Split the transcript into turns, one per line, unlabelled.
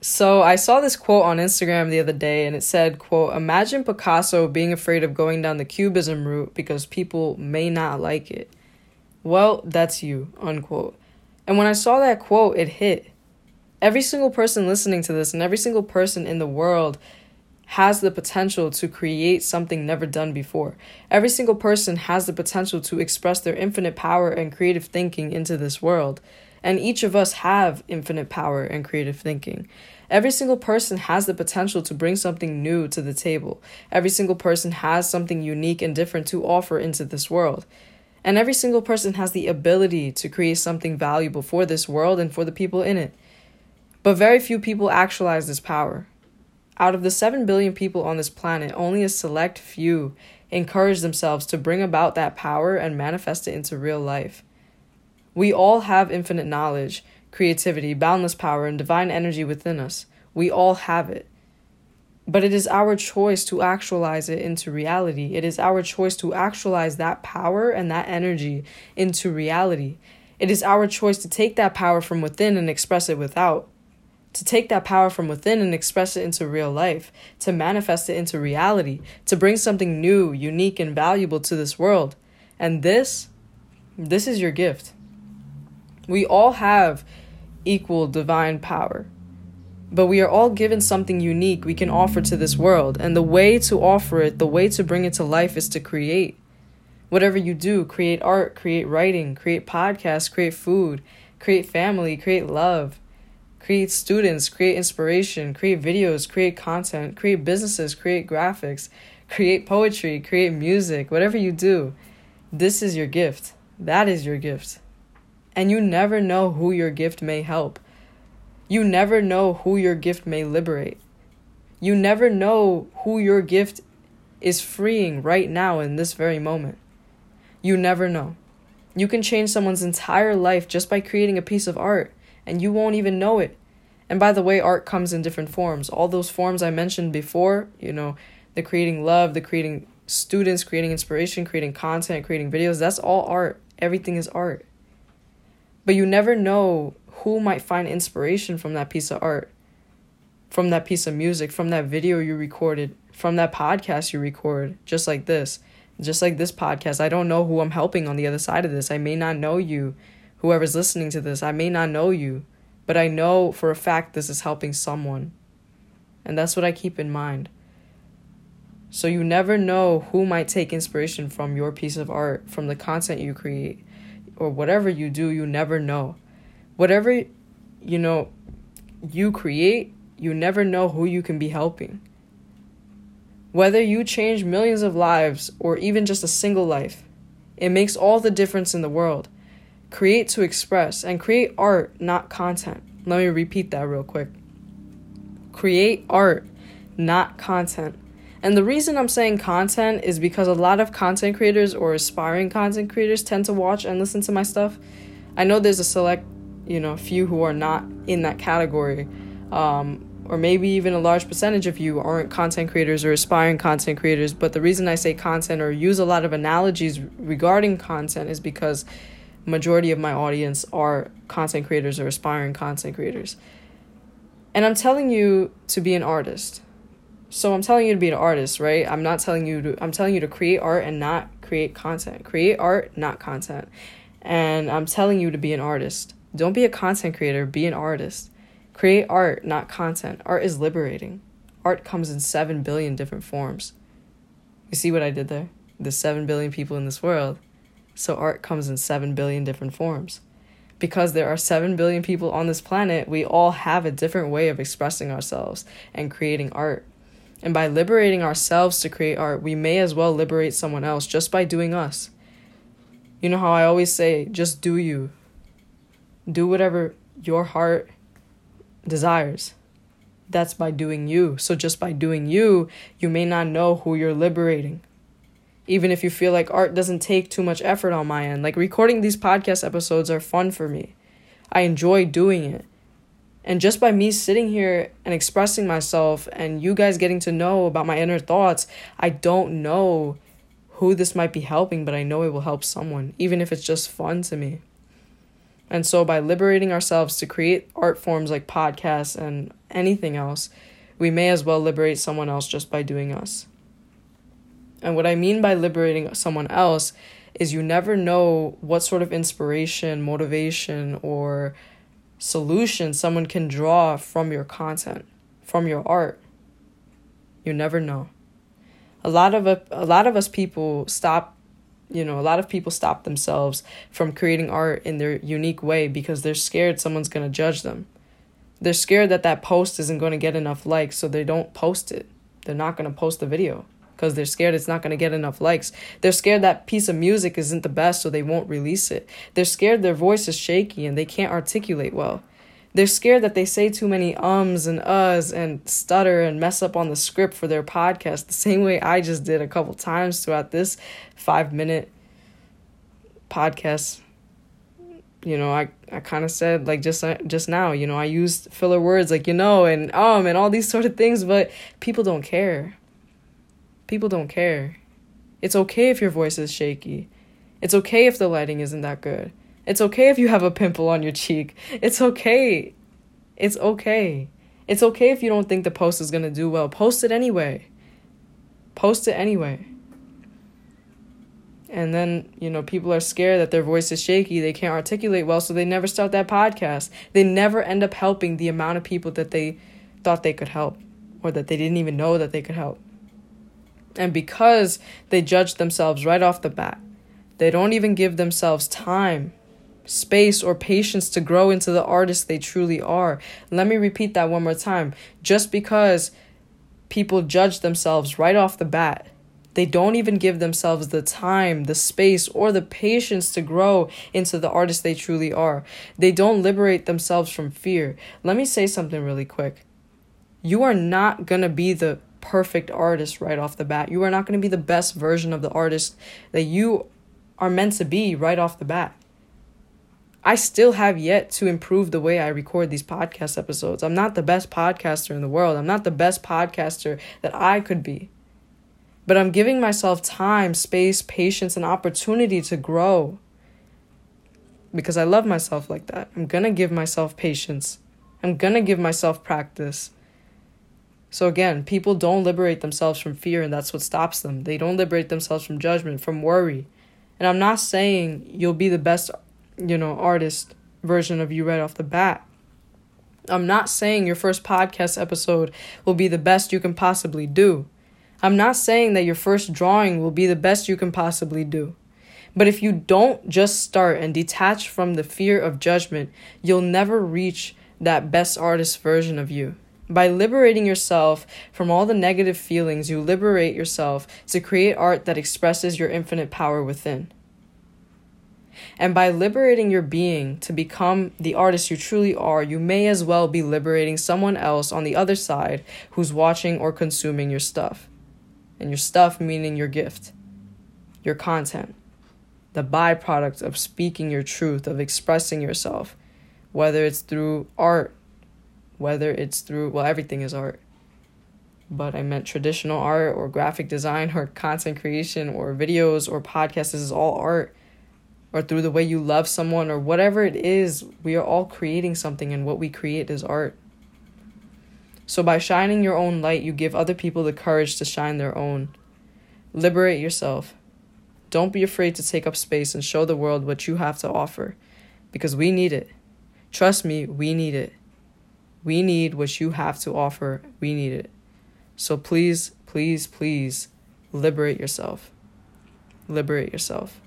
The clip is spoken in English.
So I saw this quote on Instagram the other day and it said, quote, imagine Picasso being afraid of going down the cubism route because people may not like it. Well, that's you, unquote. And when I saw that quote, it hit. Every single person listening to this and every single person in the world has the potential to create something never done before. Every single person has the potential to express their infinite power and creative thinking into this world. And each of us have infinite power and creative thinking. Every single person has the potential to bring something new to the table. Every single person has something unique and different to offer into this world. And every single person has the ability to create something valuable for this world and for the people in it. But very few people actualize this power. Out of the 7 billion people on this planet, only a select few encourage themselves to bring about that power and manifest it into real life. We all have infinite knowledge, creativity, boundless power, and divine energy within us. We all have it. But it is our choice to actualize it into reality. It is our choice to actualize that power and that energy into reality. It is our choice to take that power from within and express it without. To take that power from within and express it into real life, to manifest it into reality, to bring something new, unique, and valuable to this world. And this, this is your gift. We all have equal divine power. But we are all given something unique we can offer to this world, and the way to offer it, the way to bring it to life is to create. Whatever you do, create art, create writing, create podcasts, create food, create family, create love, create students, create inspiration, create videos, create content, create businesses, create graphics, create poetry, create music, whatever you do. This is your gift. That is your gift. And you never know who your gift may help. You never know who your gift may liberate. You never know who your gift is freeing right now in this very moment. You never know. You can change someone's entire life just by creating a piece of art, and you won't even know it. And by the way, art comes in different forms. All those forms I mentioned before, you know, the creating love, the creating students, creating inspiration, creating content, creating videos, that's all art. Everything is art. But you never know who might find inspiration from that piece of art, from that piece of music, from that video you recorded, from that podcast you record, just like this. Just like this podcast, I don't know who I'm helping on the other side of this. I may not know you, whoever's listening to this. I may not know you, but I know for a fact this is helping someone. And that's what I keep in mind. So you never know who might take inspiration from your piece of art, from the content you create or whatever you do, you never know. Whatever, you know, you create, you never know who you can be helping. Whether you change millions of lives or even just a single life, it makes all the difference in the world. Create to express and create art, not content. Let me repeat that real quick. Create art, not content. And the reason I'm saying content is because a lot of content creators or aspiring content creators tend to watch and listen to my stuff. I know there's a select, you know, few who are not in that category. Um, or maybe even a large percentage of you aren't content creators or aspiring content creators. But the reason I say content or use a lot of analogies regarding content is because majority of my audience are content creators or aspiring content creators. And I'm telling you to be an artist. So I'm telling you to be an artist, right? I'm not telling you to I'm telling you to create art and not create content. Create art, not content. And I'm telling you to be an artist. Don't be a content creator, be an artist. Create art, not content. Art is liberating. Art comes in 7 billion different forms. You see what I did there? There's 7 billion people in this world. So art comes in 7 billion different forms. Because there are 7 billion people on this planet, we all have a different way of expressing ourselves and creating art. And by liberating ourselves to create art, we may as well liberate someone else just by doing us. You know how I always say, just do you. Do whatever your heart desires. That's by doing you. So just by doing you, you may not know who you're liberating. Even if you feel like art doesn't take too much effort on my end. Like recording these podcast episodes are fun for me. I enjoy doing it. And just by me sitting here and expressing myself and you guys getting to know about my inner thoughts, I don't know who this might be helping, but I know it will help someone, even if it's just fun to me. And so, by liberating ourselves to create art forms like podcasts and anything else, we may as well liberate someone else just by doing us. And what I mean by liberating someone else is you never know what sort of inspiration, motivation, or solution someone can draw from your content, from your art. You never know. A lot of a, a lot of us people stop you know, a lot of people stop themselves from creating art in their unique way because they're scared someone's going to judge them. They're scared that that post isn't going to get enough likes, so they don't post it. They're not going to post the video because they're scared it's not going to get enough likes. They're scared that piece of music isn't the best, so they won't release it. They're scared their voice is shaky and they can't articulate well. They're scared that they say too many ums and uhs and stutter and mess up on the script for their podcast the same way I just did a couple times throughout this five minute podcast. You know, I, I kind of said like just just now, you know, I used filler words like you know and um and all these sort of things, but people don't care. People don't care. It's okay if your voice is shaky. It's okay if the lighting isn't that good. It's okay if you have a pimple on your cheek. It's okay. It's okay. It's okay if you don't think the post is going to do well. Post it anyway. Post it anyway. And then, you know, people are scared that their voice is shaky, they can't articulate well, so they never start that podcast. They never end up helping the amount of people that they thought they could help or that they didn't even know that they could help. And because they judge themselves right off the bat, they don't even give themselves time space, or patience to grow into the artist they truly are. Let me repeat that one more time. Just because people judge themselves right off the bat, they don't even give themselves the time, the space, or the patience to grow into the artist they truly are. They don't liberate themselves from fear. Let me say something really quick. You are not going to be the perfect artist right off the bat. You are not going to be the best version of the artist that you are meant to be right off the bat. I still have yet to improve the way I record these podcast episodes. I'm not the best podcaster in the world. I'm not the best podcaster that I could be. But I'm giving myself time, space, patience, and opportunity to grow. Because I love myself like that. I'm going to give myself patience. I'm going to give myself practice. So again, people don't liberate themselves from fear, and that's what stops them. They don't liberate themselves from judgment, from worry. And I'm not saying you'll be the best you know, artist version of you right off the bat. I'm not saying your first podcast episode will be the best you can possibly do. I'm not saying that your first drawing will be the best you can possibly do. But if you don't just start and detach from the fear of judgment, you'll never reach that best artist version of you. By liberating yourself from all the negative feelings, you liberate yourself to create art that expresses your infinite power within. And by liberating your being to become the artist you truly are, you may as well be liberating someone else on the other side who's watching or consuming your stuff. And your stuff meaning your gift, your content, the byproduct of speaking your truth, of expressing yourself, whether it's through art, whether it's through, well, everything is art. But I meant traditional art or graphic design or content creation or videos or podcasts. This is all art or through the way you love someone or whatever it is, we are all creating something, and what we create is art. So, by shining your own light, you give other people the courage to shine their own. Liberate yourself. Don't be afraid to take up space and show the world what you have to offer because we need it. Trust me, we need it. We need what you have to offer. We need it. So, please, please, please liberate yourself. Liberate yourself.